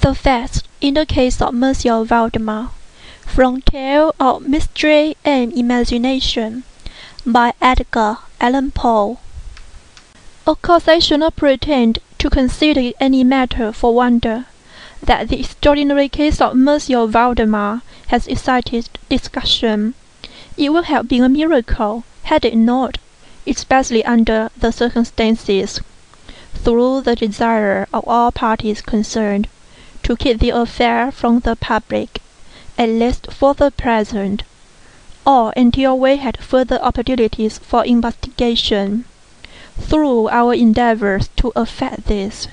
The Facts in the case of Monsieur Valdemar. From Tale of Mystery and Imagination by Edgar Allan Poe. Of course, I should not pretend to consider any matter for wonder that the extraordinary case of Monsieur Valdemar has excited discussion. It would have been a miracle had it not, especially under the circumstances, through the desire of all parties concerned to keep the affair from the public, at least for the present, or until we had further opportunities for investigation. Through our endeavors to effect this,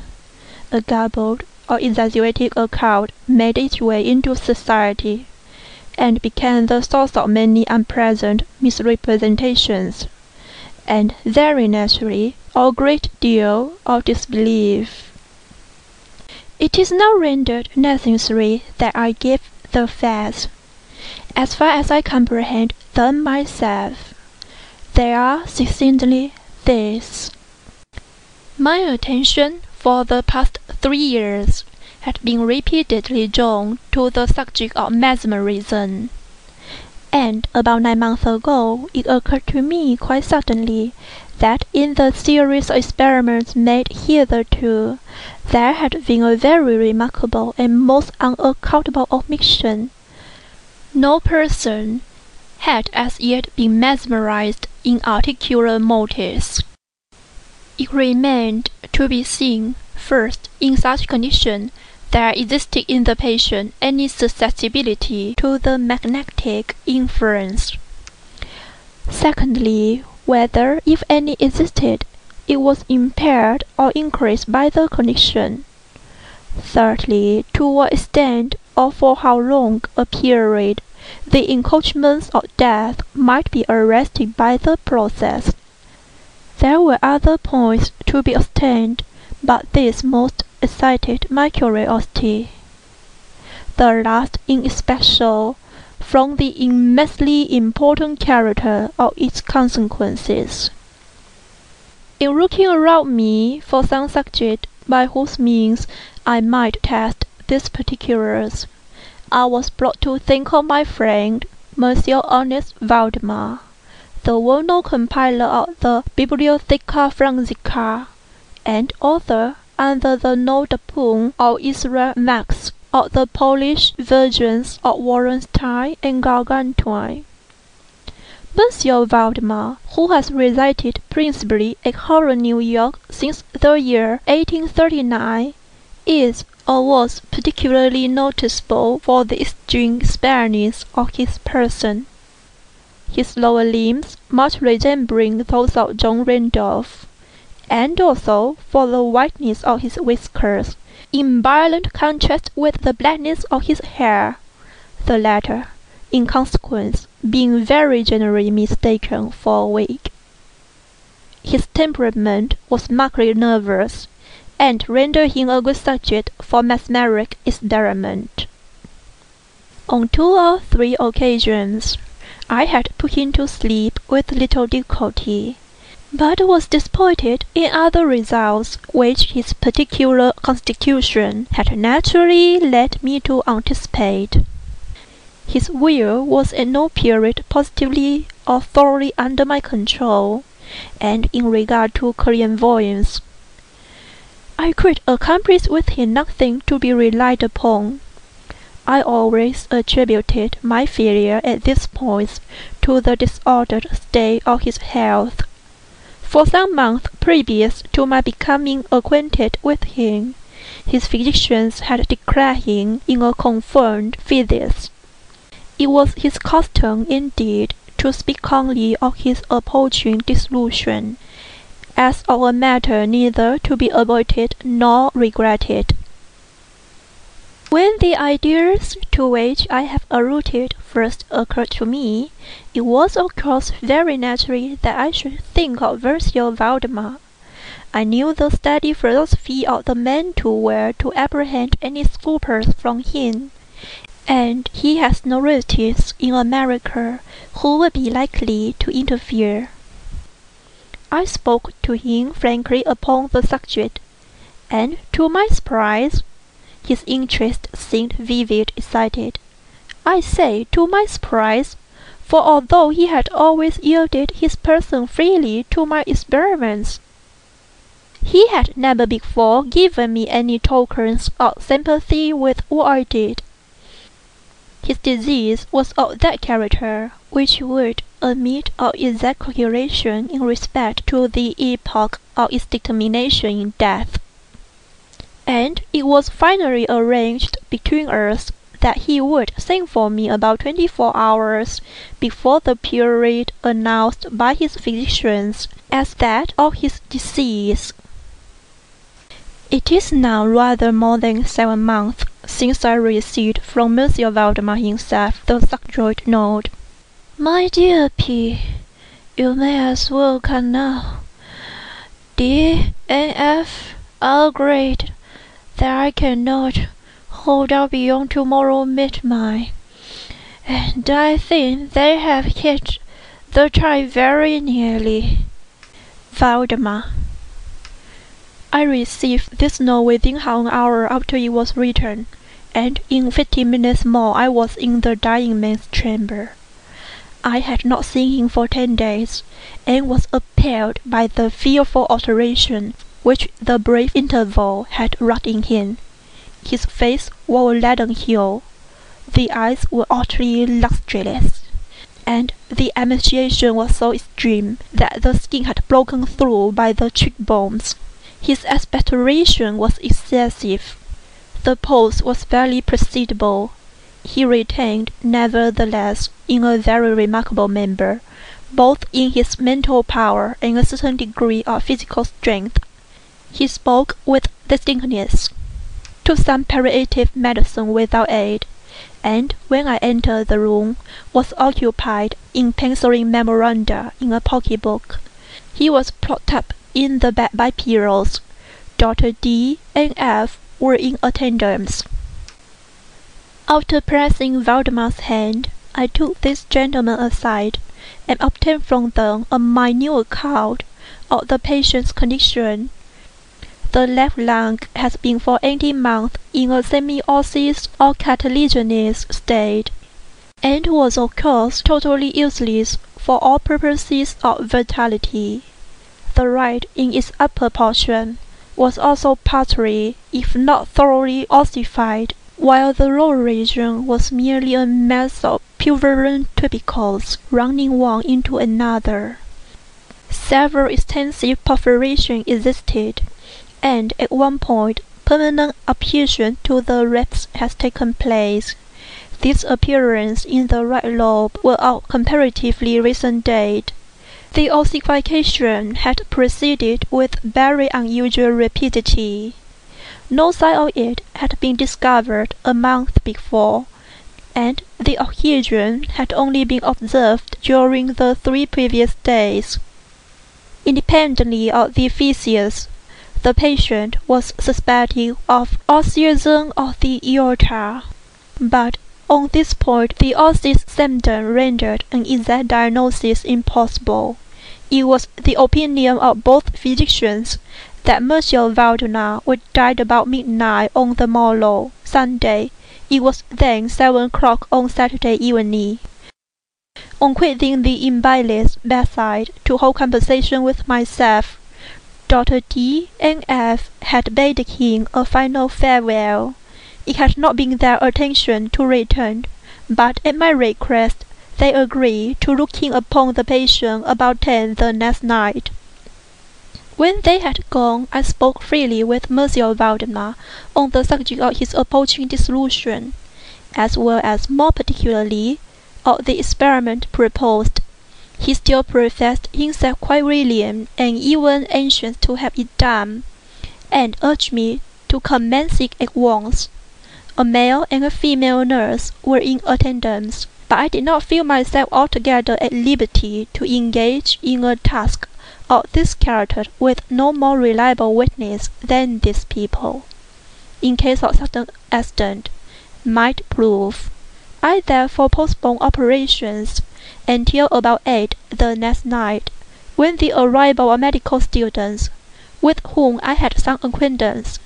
a garbled or exaggerated account made its way into society, and became the source of many unpleasant misrepresentations, and very naturally a great deal of disbelief. It is now rendered necessary that I give the facts, as far as I comprehend them myself. They are succinctly this. My attention for the past three years had been repeatedly drawn to the subject of mesmerism, and about nine months ago it occurred to me quite suddenly that in the series of experiments made hitherto there had been a very remarkable and most unaccountable omission. No person had as yet been mesmerized in articulo mortis. It remained to be seen, first, in such condition, there existed in the patient any susceptibility to the magnetic influence. Secondly, whether, if any existed, it was impaired or increased by the condition. Thirdly, to what extent or for how long a period the encroachments of death might be arrested by the process. There were other points to be ascertained, but this most excited my curiosity. The last in especial, from the immensely important character of its consequences. In looking around me for some subject by whose means I might test these particulars, I was brought to think of my friend, Monsieur Ernest Valdemar, the well-known compiler of the Bibliotheca Forensica, and author, under the plume of Issachar Marx, of the Polish versions of Wallenstein and Gargantua. Monsieur Valdemar, who has resided principally at Harlem, New York, since the year 1839, is or was particularly noticeable for the extreme spareness of his person, his lower limbs much resembling those of John Randolph, and also for the whiteness of his whiskers, in violent contrast with the blackness of his hair, the latter, in consequence, being very generally mistaken for a wig. His temperament was markedly nervous, and rendered him a good subject for mesmeric experiment. On two or three occasions I had put him to sleep with little difficulty, but was disappointed in other results which his particular constitution had naturally led me to anticipate. His will was at no period positively or thoroughly under my control, and in regard to clairvoyance, I could accomplish with him nothing to be relied upon. I always attributed my failure at this point to the disordered state of his health. For some months previous to my becoming acquainted with him, his physicians had declared him in a confirmed phthisis. It was his custom, indeed, to speak calmly of his approaching dissolution, as of a matter neither to be avoided nor regretted. When the ideas to which I have alluded first occurred to me, it was of course very natural that I should think of Monsieur Valdemar. I knew the steady philosophy of the man too well to apprehend any scruples from him, and he has no relatives in America who would be likely to interfere. I spoke to him frankly upon the subject, and to my surprise, his interest seemed vivid, excited. I say to my surprise, for although he had always yielded his person freely to my experiments, he had never before given me any tokens of sympathy with what I did. His disease was of that character which would admit of exact calculation in respect to the epoch of its determination in death; and it was finally arranged between us that he would send for me about twenty-four hours before the period announced by his physicians as that of his decease. It is now rather more than seven months since I received from Monsieur Valdemar himself the subjoined note. My dear P., you may as well come now. D. and F. are agreed that I cannot hold out beyond tomorrow midnight, and I think they have hit the time very nearly. Valdemar. I received this note within half an hour after it was written, and in fifteen minutes more I was in the dying man's chamber. I had not seen him for ten days, and was appalled by the fearful alteration which the brief interval had wrought in him. His face wore a leaden hue, the eyes were utterly lustreless, and the emaciation was so extreme that the skin had broken through by the cheek bones. His expectoration was excessive. The pulse was barely perceptible. He retained, nevertheless, in a very remarkable manner, both in his mental power and a certain degree of physical strength. He spoke with distinctness, took some palliative medicine without aid, and when I entered the room was occupied in penciling memoranda in a pocket book. He was propped up in the bed by pillows. Dr. D and F were in attendance. After pressing Valdemar's hand, I took these gentlemen aside, and obtained from them a minute account of the patient's condition. The left lung has been for eighteen months in a semi-osseous or cartilaginous state, and was of course totally useless for all purposes of vitality. The right in its upper portion was also partly, if not thoroughly ossified, while the lower region was merely a mass of purulent tubercles running one into another. Several extensive perforations existed, and at one point permanent adhesion to the ribs has taken place. This appearance in the right lobe was of comparatively recent date. The ossification had proceeded with very unusual rapidity. No sign of it had been discovered a month before, and the adhesion had only been observed during the three previous days. Independently of the phthisis, the patient was suspected of osseism of the aorta, but on this point the osseous symptom rendered an exact diagnosis impossible. It was the opinion of both physicians that Monsieur Valdemar would die about midnight on the morrow, Sunday. It was then seven o'clock on Saturday evening. On quitting the invalid's bedside to hold conversation with myself, Dr. D and F had bade him a final farewell, it had not been their intention to return, but at my request they agreed to look in upon the patient about ten the next night. When they had gone, I spoke freely with Monsieur Valdemar on the subject of his approaching dissolution, as well as more particularly of the experiment proposed. He still professed himself quite willing and even anxious to have it done, and urged me to commence it at once. A male and a female nurse were in attendance, but I did not feel myself altogether at liberty to engage in a task of this character with no more reliable witness than these people, in case of sudden accident, might prove. I therefore postponed operations until about eight the next night, when the arrival of medical students, with whom I had some acquaintance,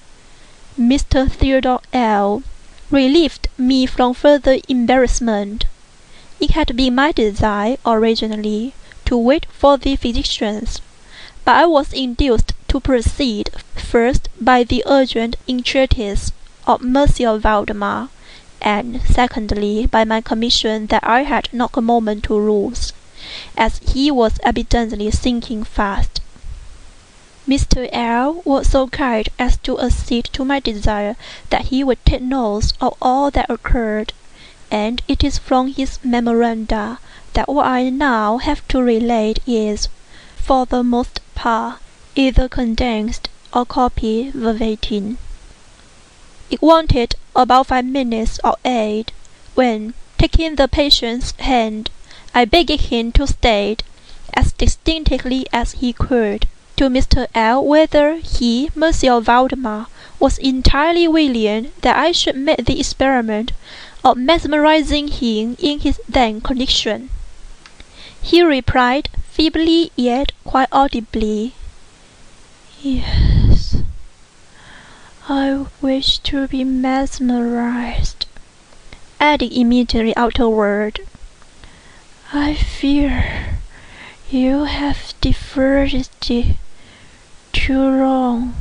Mr. Theodore L., relieved me from further embarrassment. It had been my design originally to wait for the physicians but I was induced to proceed, first by the urgent entreaties of Monsieur Valdemar, and secondly by my commission that I had not a moment to lose, as he was evidently sinking fast. Mr. L was so kind as to accede to my desire that he would take notes of all that occurred, and it is from his memoranda that what I now have to relate is, for the most part, either condensed or copied verbatim. It wanted about five minutes or eight, when, taking the patient's hand, I begged him to state, as distinctly as he could, to Mr. L whether he, Monsieur Valdemar, was entirely willing that I should make the experiment of mesmerizing him in his then condition. He replied feebly yet quite audibly. Yes, I wish to be mesmerized. Adding immediately afterward, I fear you have deferred it too long.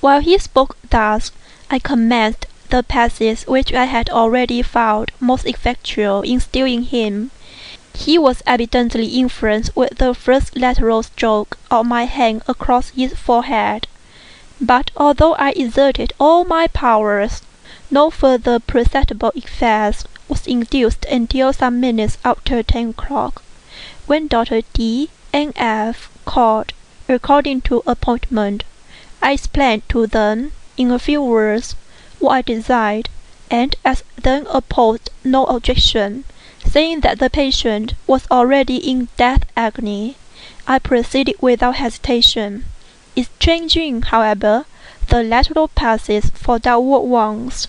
While he spoke thus, I commenced the passes which I had already found most effectual in stealing him he was evidently influenced with the first lateral stroke of my hand across his forehead, but although I exerted all my powers, no further perceptible effect was induced until some minutes after ten o'clock, when Dr. D and F called according to appointment. I explained to them, in a few words, what I desired, and as they opposed no objection, Seeing that the patient was already in death agony, I proceeded without hesitation, exchanging, however, the lateral passes for downward ones,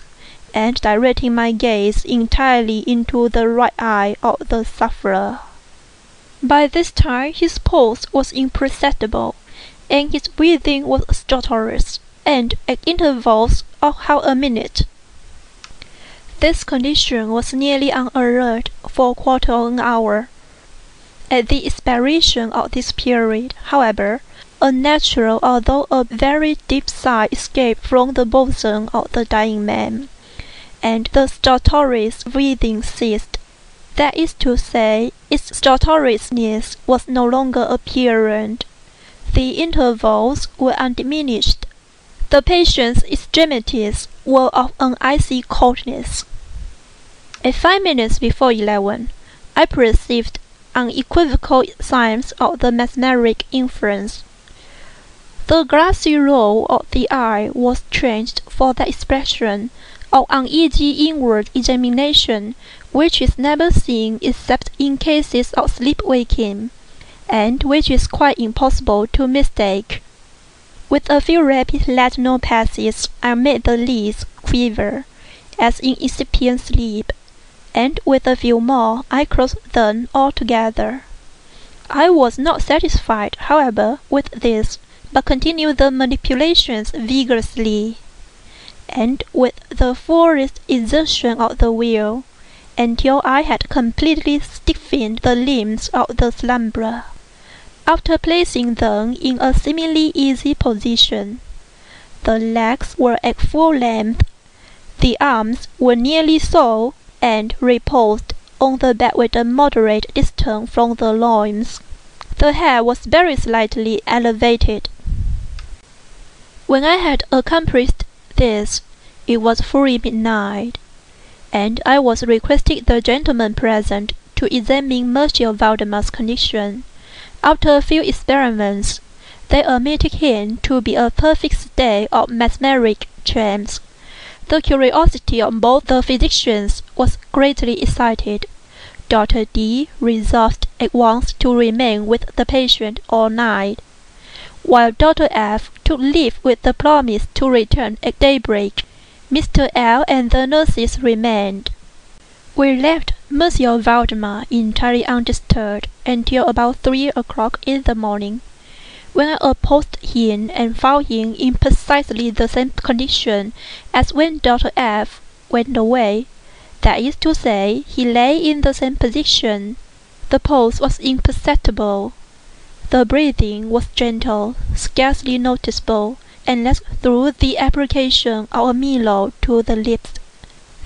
and directing my gaze entirely into the right eye of the sufferer. By this time his pulse was imperceptible, and his breathing was stertorous, and at intervals of half a minute. This condition was nearly unaltered for a quarter of an hour. At the expiration of this period, however, a natural although a very deep sigh escaped from the bosom of the dying man, and the stertorous breathing ceased. That is to say, its stertorousness was no longer apparent. The intervals were undiminished. The patient's extremities were of an icy coldness. At five minutes before eleven, I perceived unequivocal signs of the mesmeric influence. The glassy roll of the eye was changed for that expression of uneasy inward examination which is never seen except in cases of sleep-waking, and which is quite impossible to mistake. With a few rapid lateral passes I made the lids quiver, as in incipient sleep and with a few more I closed them altogether. I was not satisfied, however, with this, but continued the manipulations vigorously, and with the fullest exertion of the will, until I had completely stiffened the limbs of the slumberer. after placing them in a seemingly easy position. The legs were at full length, the arms were nearly so, and reposed on the bed with a moderate distance from the loins. The head was very slightly elevated. When I had accomplished this, it was fully midnight, and I was requesting the gentlemen present to examine Monsieur Valdemar's condition. After a few experiments, they admitted him to be a perfect state of mesmeric trance. The curiosity of both the physicians was greatly excited. Dr. D resolved at once to remain with the patient all night, while Dr. F took leave with the promise to return at daybreak. Mr. L and the nurses remained. We left Monsieur Valdemar entirely undisturbed until about three o'clock in the morning, when I opposed him and found him in precisely the same condition as when Dr. F went away. That is to say, he lay in the same position. The pulse was imperceptible. The breathing was gentle, scarcely noticeable, unless through the application of a Milo to the lips.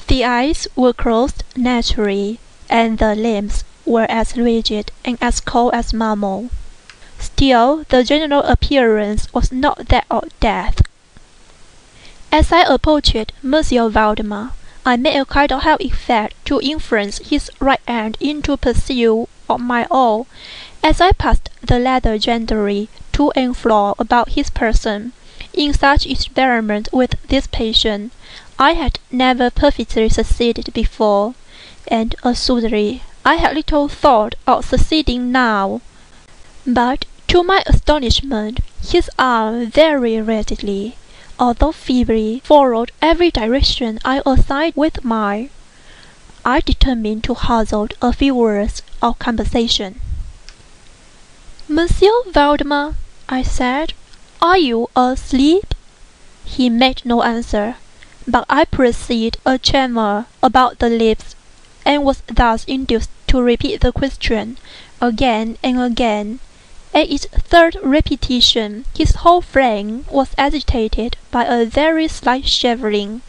The eyes were closed naturally, and the limbs were as rigid and as cold as marble. Still, the general appearance was not that of death. As I approached Monsieur Valdemar, I made a kind of half effort to influence his right hand into pursuit of my own, as I passed the latter gently to and fro about his person. In such experiment with this patient, I had never perfectly succeeded before, and assuredly I had little thought of succeeding now. But to my astonishment, his arm very readily although feebly, followed every direction I assigned with mine. I determined to hazard a few words of conversation. Monsieur Valdemar, I said, are you asleep? He made no answer, but I perceived a tremor about the lips, and was thus induced to repeat the question again and again. At its third repetition his whole frame was agitated by a very slight shivering.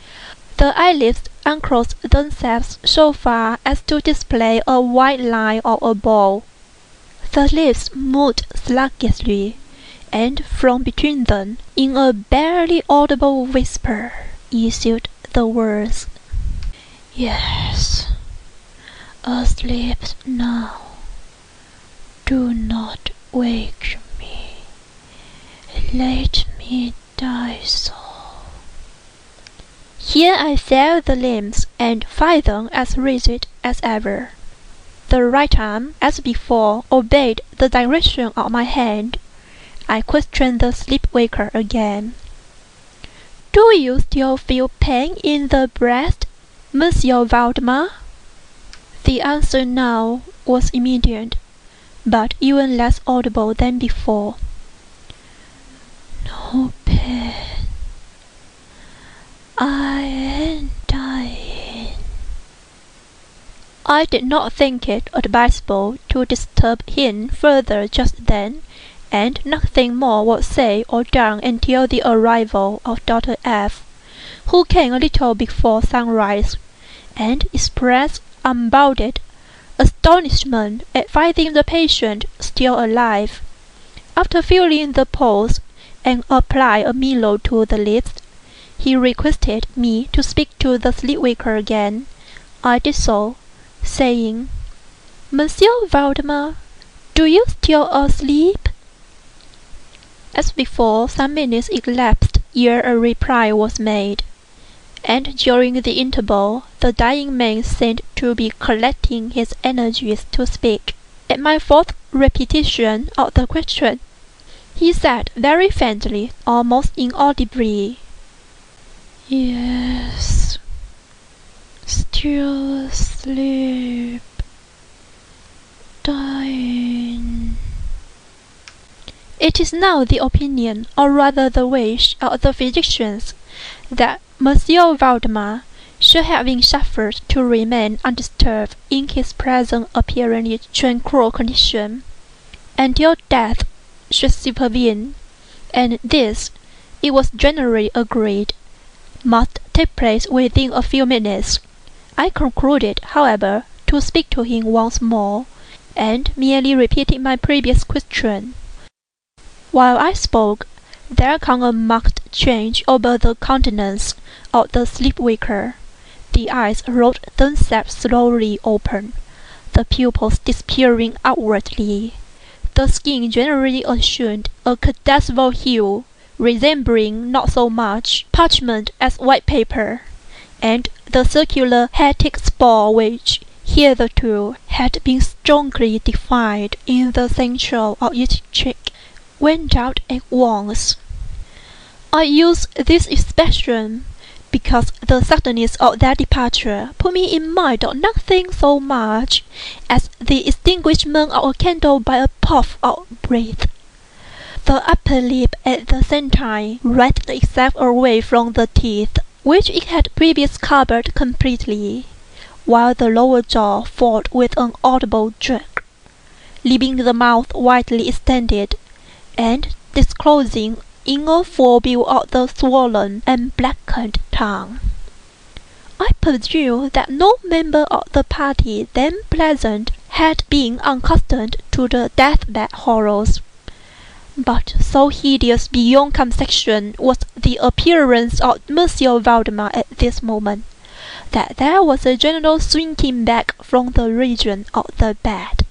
The eyelids unclosed themselves so far as to display a white line or a bow. The lips moved sluggishly, and from between them, in a barely audible whisper, issued the words, "Yes, asleep now. Do not wake me. Let me die so." Here I felt the limbs, and find them as rigid as ever. The right arm, as before, obeyed the direction of my hand. I questioned the sleep-waker again. "Do you still feel pain in the breast, Monsieur Valdemar?" The answer now was immediate but even less audible than before. No pain. I am dying. I did not think it advisable to disturb him further just then, and nothing more was said or done until the arrival of Dr. F, who came a little before sunrise, and expressed unbounded astonishment at finding the patient still alive. After feeling the pulse and applying a Milo to the lips, he requested me to speak to the sleep-waker again. I did so, saying, "Monsieur Valdemar, do you still asleep?" As before, some minutes elapsed ere a reply was made and during the interval the dying man seemed to be collecting his energies to speak. At my fourth repetition of the question, he said very faintly, almost inaudibly, "Yes, still asleep, dying." It is now the opinion, or rather the wish, of the physicians that Monsieur Valdemar should have been suffered to remain undisturbed in his present apparently tranquil condition. until death should supervene, and this, it was generally agreed, must take place within a few minutes. I concluded, however, to speak to him once more, and merely repeated my previous question. While I spoke, there came a marked change over the countenance of the sleep-waker. The eyes rolled themselves slowly open, the pupils disappearing outwardly. The skin generally assumed a cadaverous hue, resembling not so much parchment as white paper, and the circular hectic spot which hitherto had been strongly defined in the centre of each cheek went out at once. I use this expression because the suddenness of their departure put me in mind of nothing so much as the extinguishment of a candle by a puff of breath. The upper lip at the same time writhed itself away from the teeth, which it had previously covered completely, while the lower jaw fell with an audible jerk, leaving the mouth widely extended, and disclosing in a full view of the swollen and blackened tongue. I presume that no member of the party then present had been accustomed to the deathbed horrors. But so hideous beyond conception was the appearance of Monsieur Valdemar at this moment, that there was a general shrinking back from the region of the bed.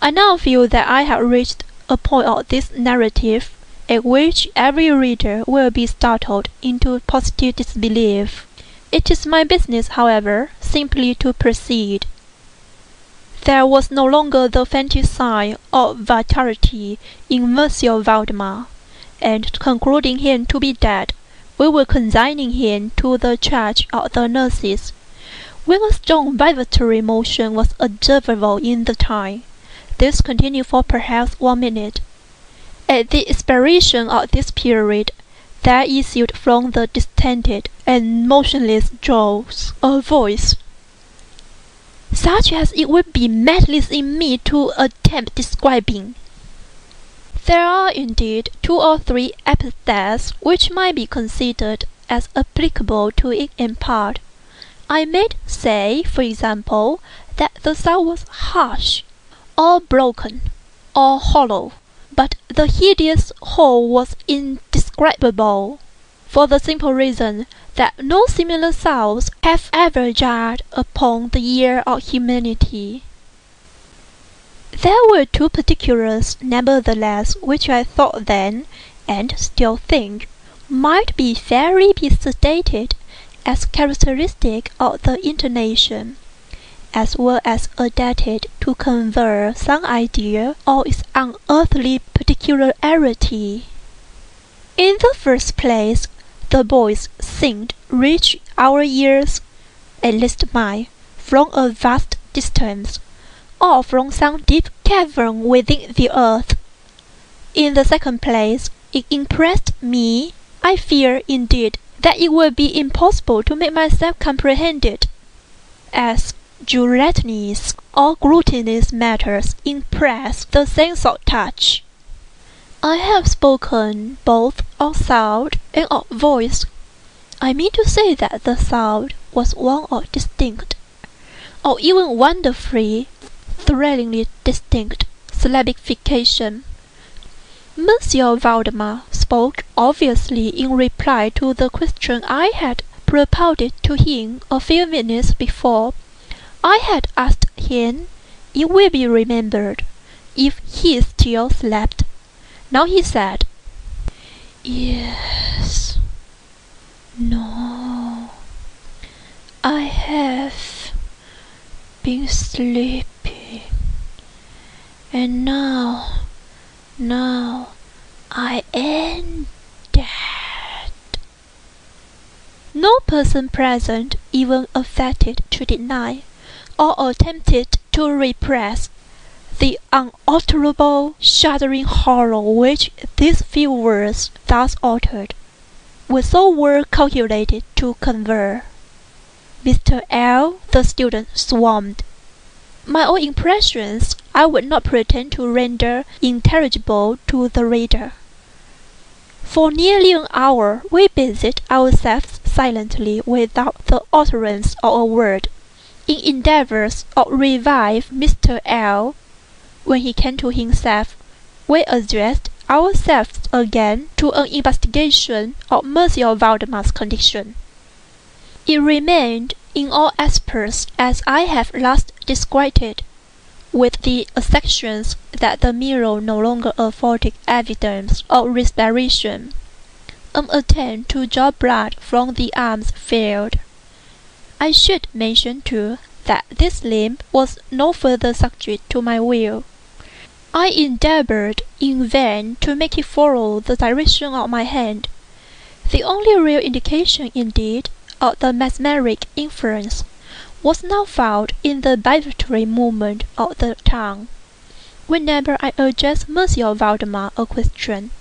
I now feel that I have reached a point of this narrative at which every reader will be startled into positive disbelief. It is my business, however, simply to proceed. There was no longer the faintest sign of vitality in Monsieur Valdemar, and concluding him to be dead, we were consigning him to the charge of the nurses, when a strong vibratory motion was observable in the time. This continued for perhaps one minute. At the expiration of this period, there issued from the distended and motionless jaws a voice, such as it would be madness in me to attempt describing. There are indeed two or three epithets which might be considered as applicable to it in part. I might say, for example, that the sound was harsh, or broken, or hollow, but the hideous whole was indescribable, for the simple reason that no similar sounds have ever jarred upon the ear of humanity. There were two particulars, nevertheless, which I thought then, and still think, might be fairly be stated as characteristic of the intonation as well as adapted to convey some idea of its unearthly particularity. In the first place, the voice seemed reach our ears, at least mine, from a vast distance, or from some deep cavern within the earth. In the second place, it impressed me, I fear indeed, that it would be impossible to make myself comprehended, as gelatinous or glutinous matters impress the sense of touch. I have spoken both of sound and of voice. I mean to say that the sound was one of distinct, or even wonderfully, thrillingly distinct syllabification. Monsieur Valdemar spoke obviously in reply to the question I had propounded to him a few minutes before I had asked him, it will be remembered, if he still slept. Now he said, Yes, no, I have been sleeping, and now, now I am dead. No person present even affected to deny or attempted to repress the unutterable shuddering horror which these few words thus uttered were so well calculated to convey. Mr. L. the student swarmed. My own impressions I would not pretend to render intelligible to the reader. For nearly an hour we busied ourselves silently without the utterance of a word, in endeavours to revive Mr. L. When he came to himself, we addressed ourselves again to an investigation of Monsieur Valdemar's condition. It remained in all aspects as I have last described it, with the exceptions that the mirror no longer afforded evidence of respiration. An attempt to draw blood from the arms failed. I should mention, too, that this limb was no further subject to my will. I endeavoured in vain to make it follow the direction of my hand. The only real indication, indeed, of the mesmeric influence was now found in the vibratory movement of the tongue. Whenever I addressed Monsieur Valdemar a question,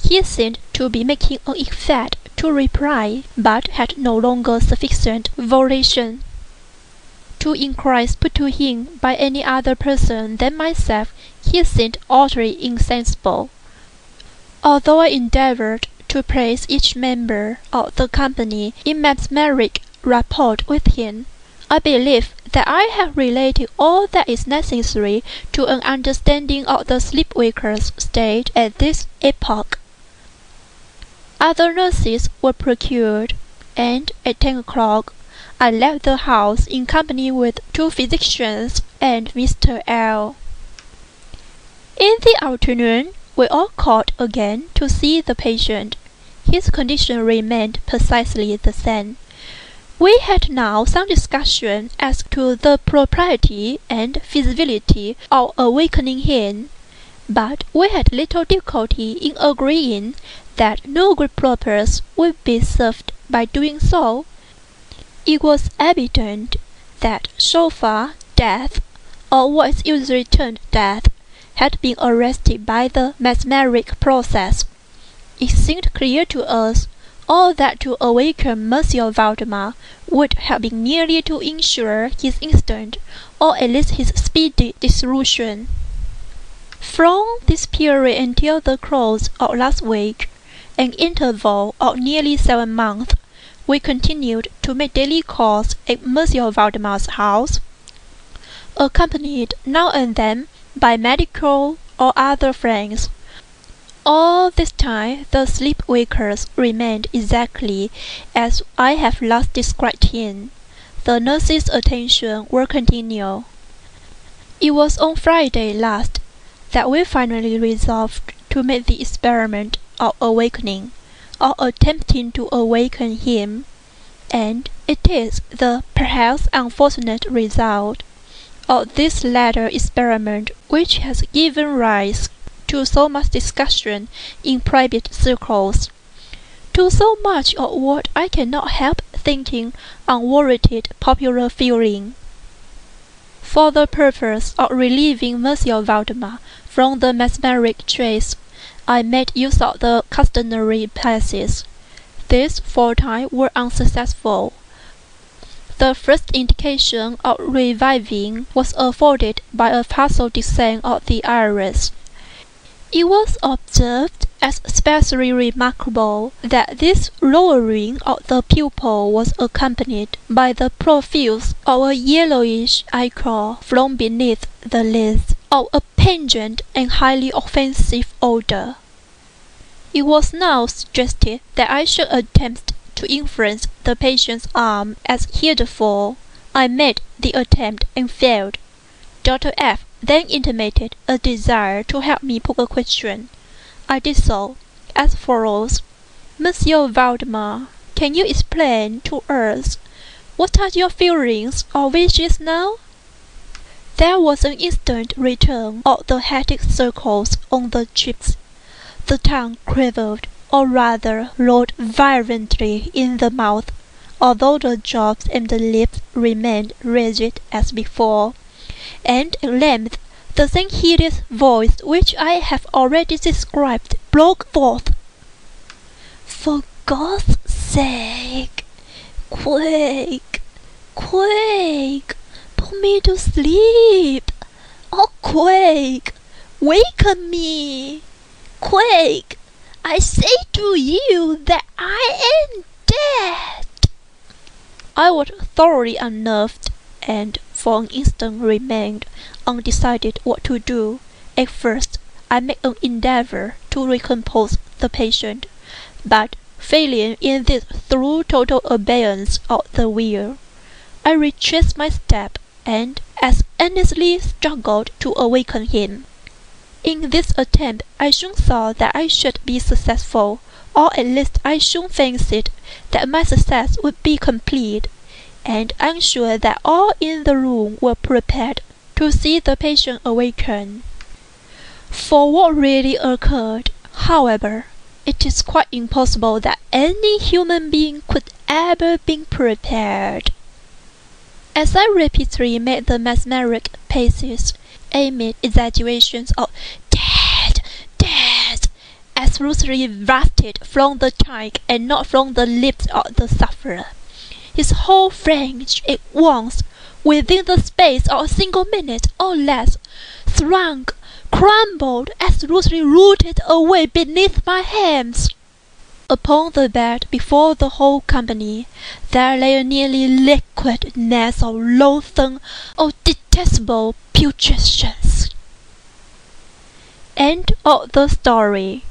he seemed to be making an effort to reply, but had no longer sufficient volition. To inquiries put to him by any other person than myself he seemed utterly insensible. Although I endeavoured to place each member of the company in mesmeric rapport with him, I believe that I have related all that is necessary to an understanding of the sleep-waker's state at this epoch. Other nurses were procured, and at ten o'clock I left the house in company with two physicians and Mr. L. In the afternoon we all called again to see the patient. His condition remained precisely the same. We had now some discussion as to the propriety and feasibility of awakening him, but we had little difficulty in agreeing that no great purpose would be served by doing so. It was evident that so far death, or what is usually termed death, had been arrested by the mesmeric process. It seemed clear to us all that to awaken Monsieur Valdemar would have been merely to ensure his instant, or at least his speedy dissolution. From this period until the close of last week, an interval of nearly seven months, we continued to make daily calls at Monsieur Valdemar's house, accompanied now and then by medical or other friends. All this time the sleep-wakers remained exactly as I have last described him. The nurse's attention were continual. It was on Friday last that we finally resolved to make the experiment of awakening or attempting to awaken him, and it is the perhaps unfortunate result of this latter experiment which has given rise to so much discussion in private circles, to so much of what I cannot help thinking unwarranted popular feeling. For the purpose of relieving Monsieur Valdemar from the mesmeric trace I made use of the customary passes. These for time were unsuccessful. The first indication of reviving was afforded by a partial descent of the iris. It was observed as especially remarkable that this lowering of the pupil was accompanied by the profuse of a yellowish ichor from beneath the lids of a pungent and highly offensive odour. It was now suggested that I should attempt to influence the patient's arm as heretofore. I made the attempt and failed. Dr. F then intimated a desire to help me put a question. I did so, as follows: Monsieur Valdemar, can you explain to us what are your feelings or wishes now? There was an instant return of the hectic circles on the cheeks. The tongue quivered, or rather rolled violently in the mouth, although the jaws and the lips remained rigid as before, and at length the same hideous voice which I have already described broke forth. "For God's sake, quick, quick, put me to sleep! Oh, quick! Waken me! Quick! I say to you that I am dead! I was thoroughly unnerved, and for an instant remained undecided what to do. At first, I made an endeavor to recompose the patient, but failing in this through total abeyance of the will, I retraced my step and as earnestly struggled to awaken him. In this attempt I soon saw that I should be successful, or at least I soon fancied that my success would be complete, and I am sure that all in the room were prepared to see the patient awaken. For what really occurred, however, it is quite impossible that any human being could ever be prepared. As I repeatedly made the mesmeric passes, amid exaggerations of dead, dead, as ruthlessly wafted from the tongue and not from the lips of the sufferer, his whole frame at once, within the space of a single minute or less, shrunk, crumbled, as ruthlessly rooted away beneath my hands. Upon the bed before the whole company there lay a nearly liquid mass of loathsome, of detestable putrescence. End of the story.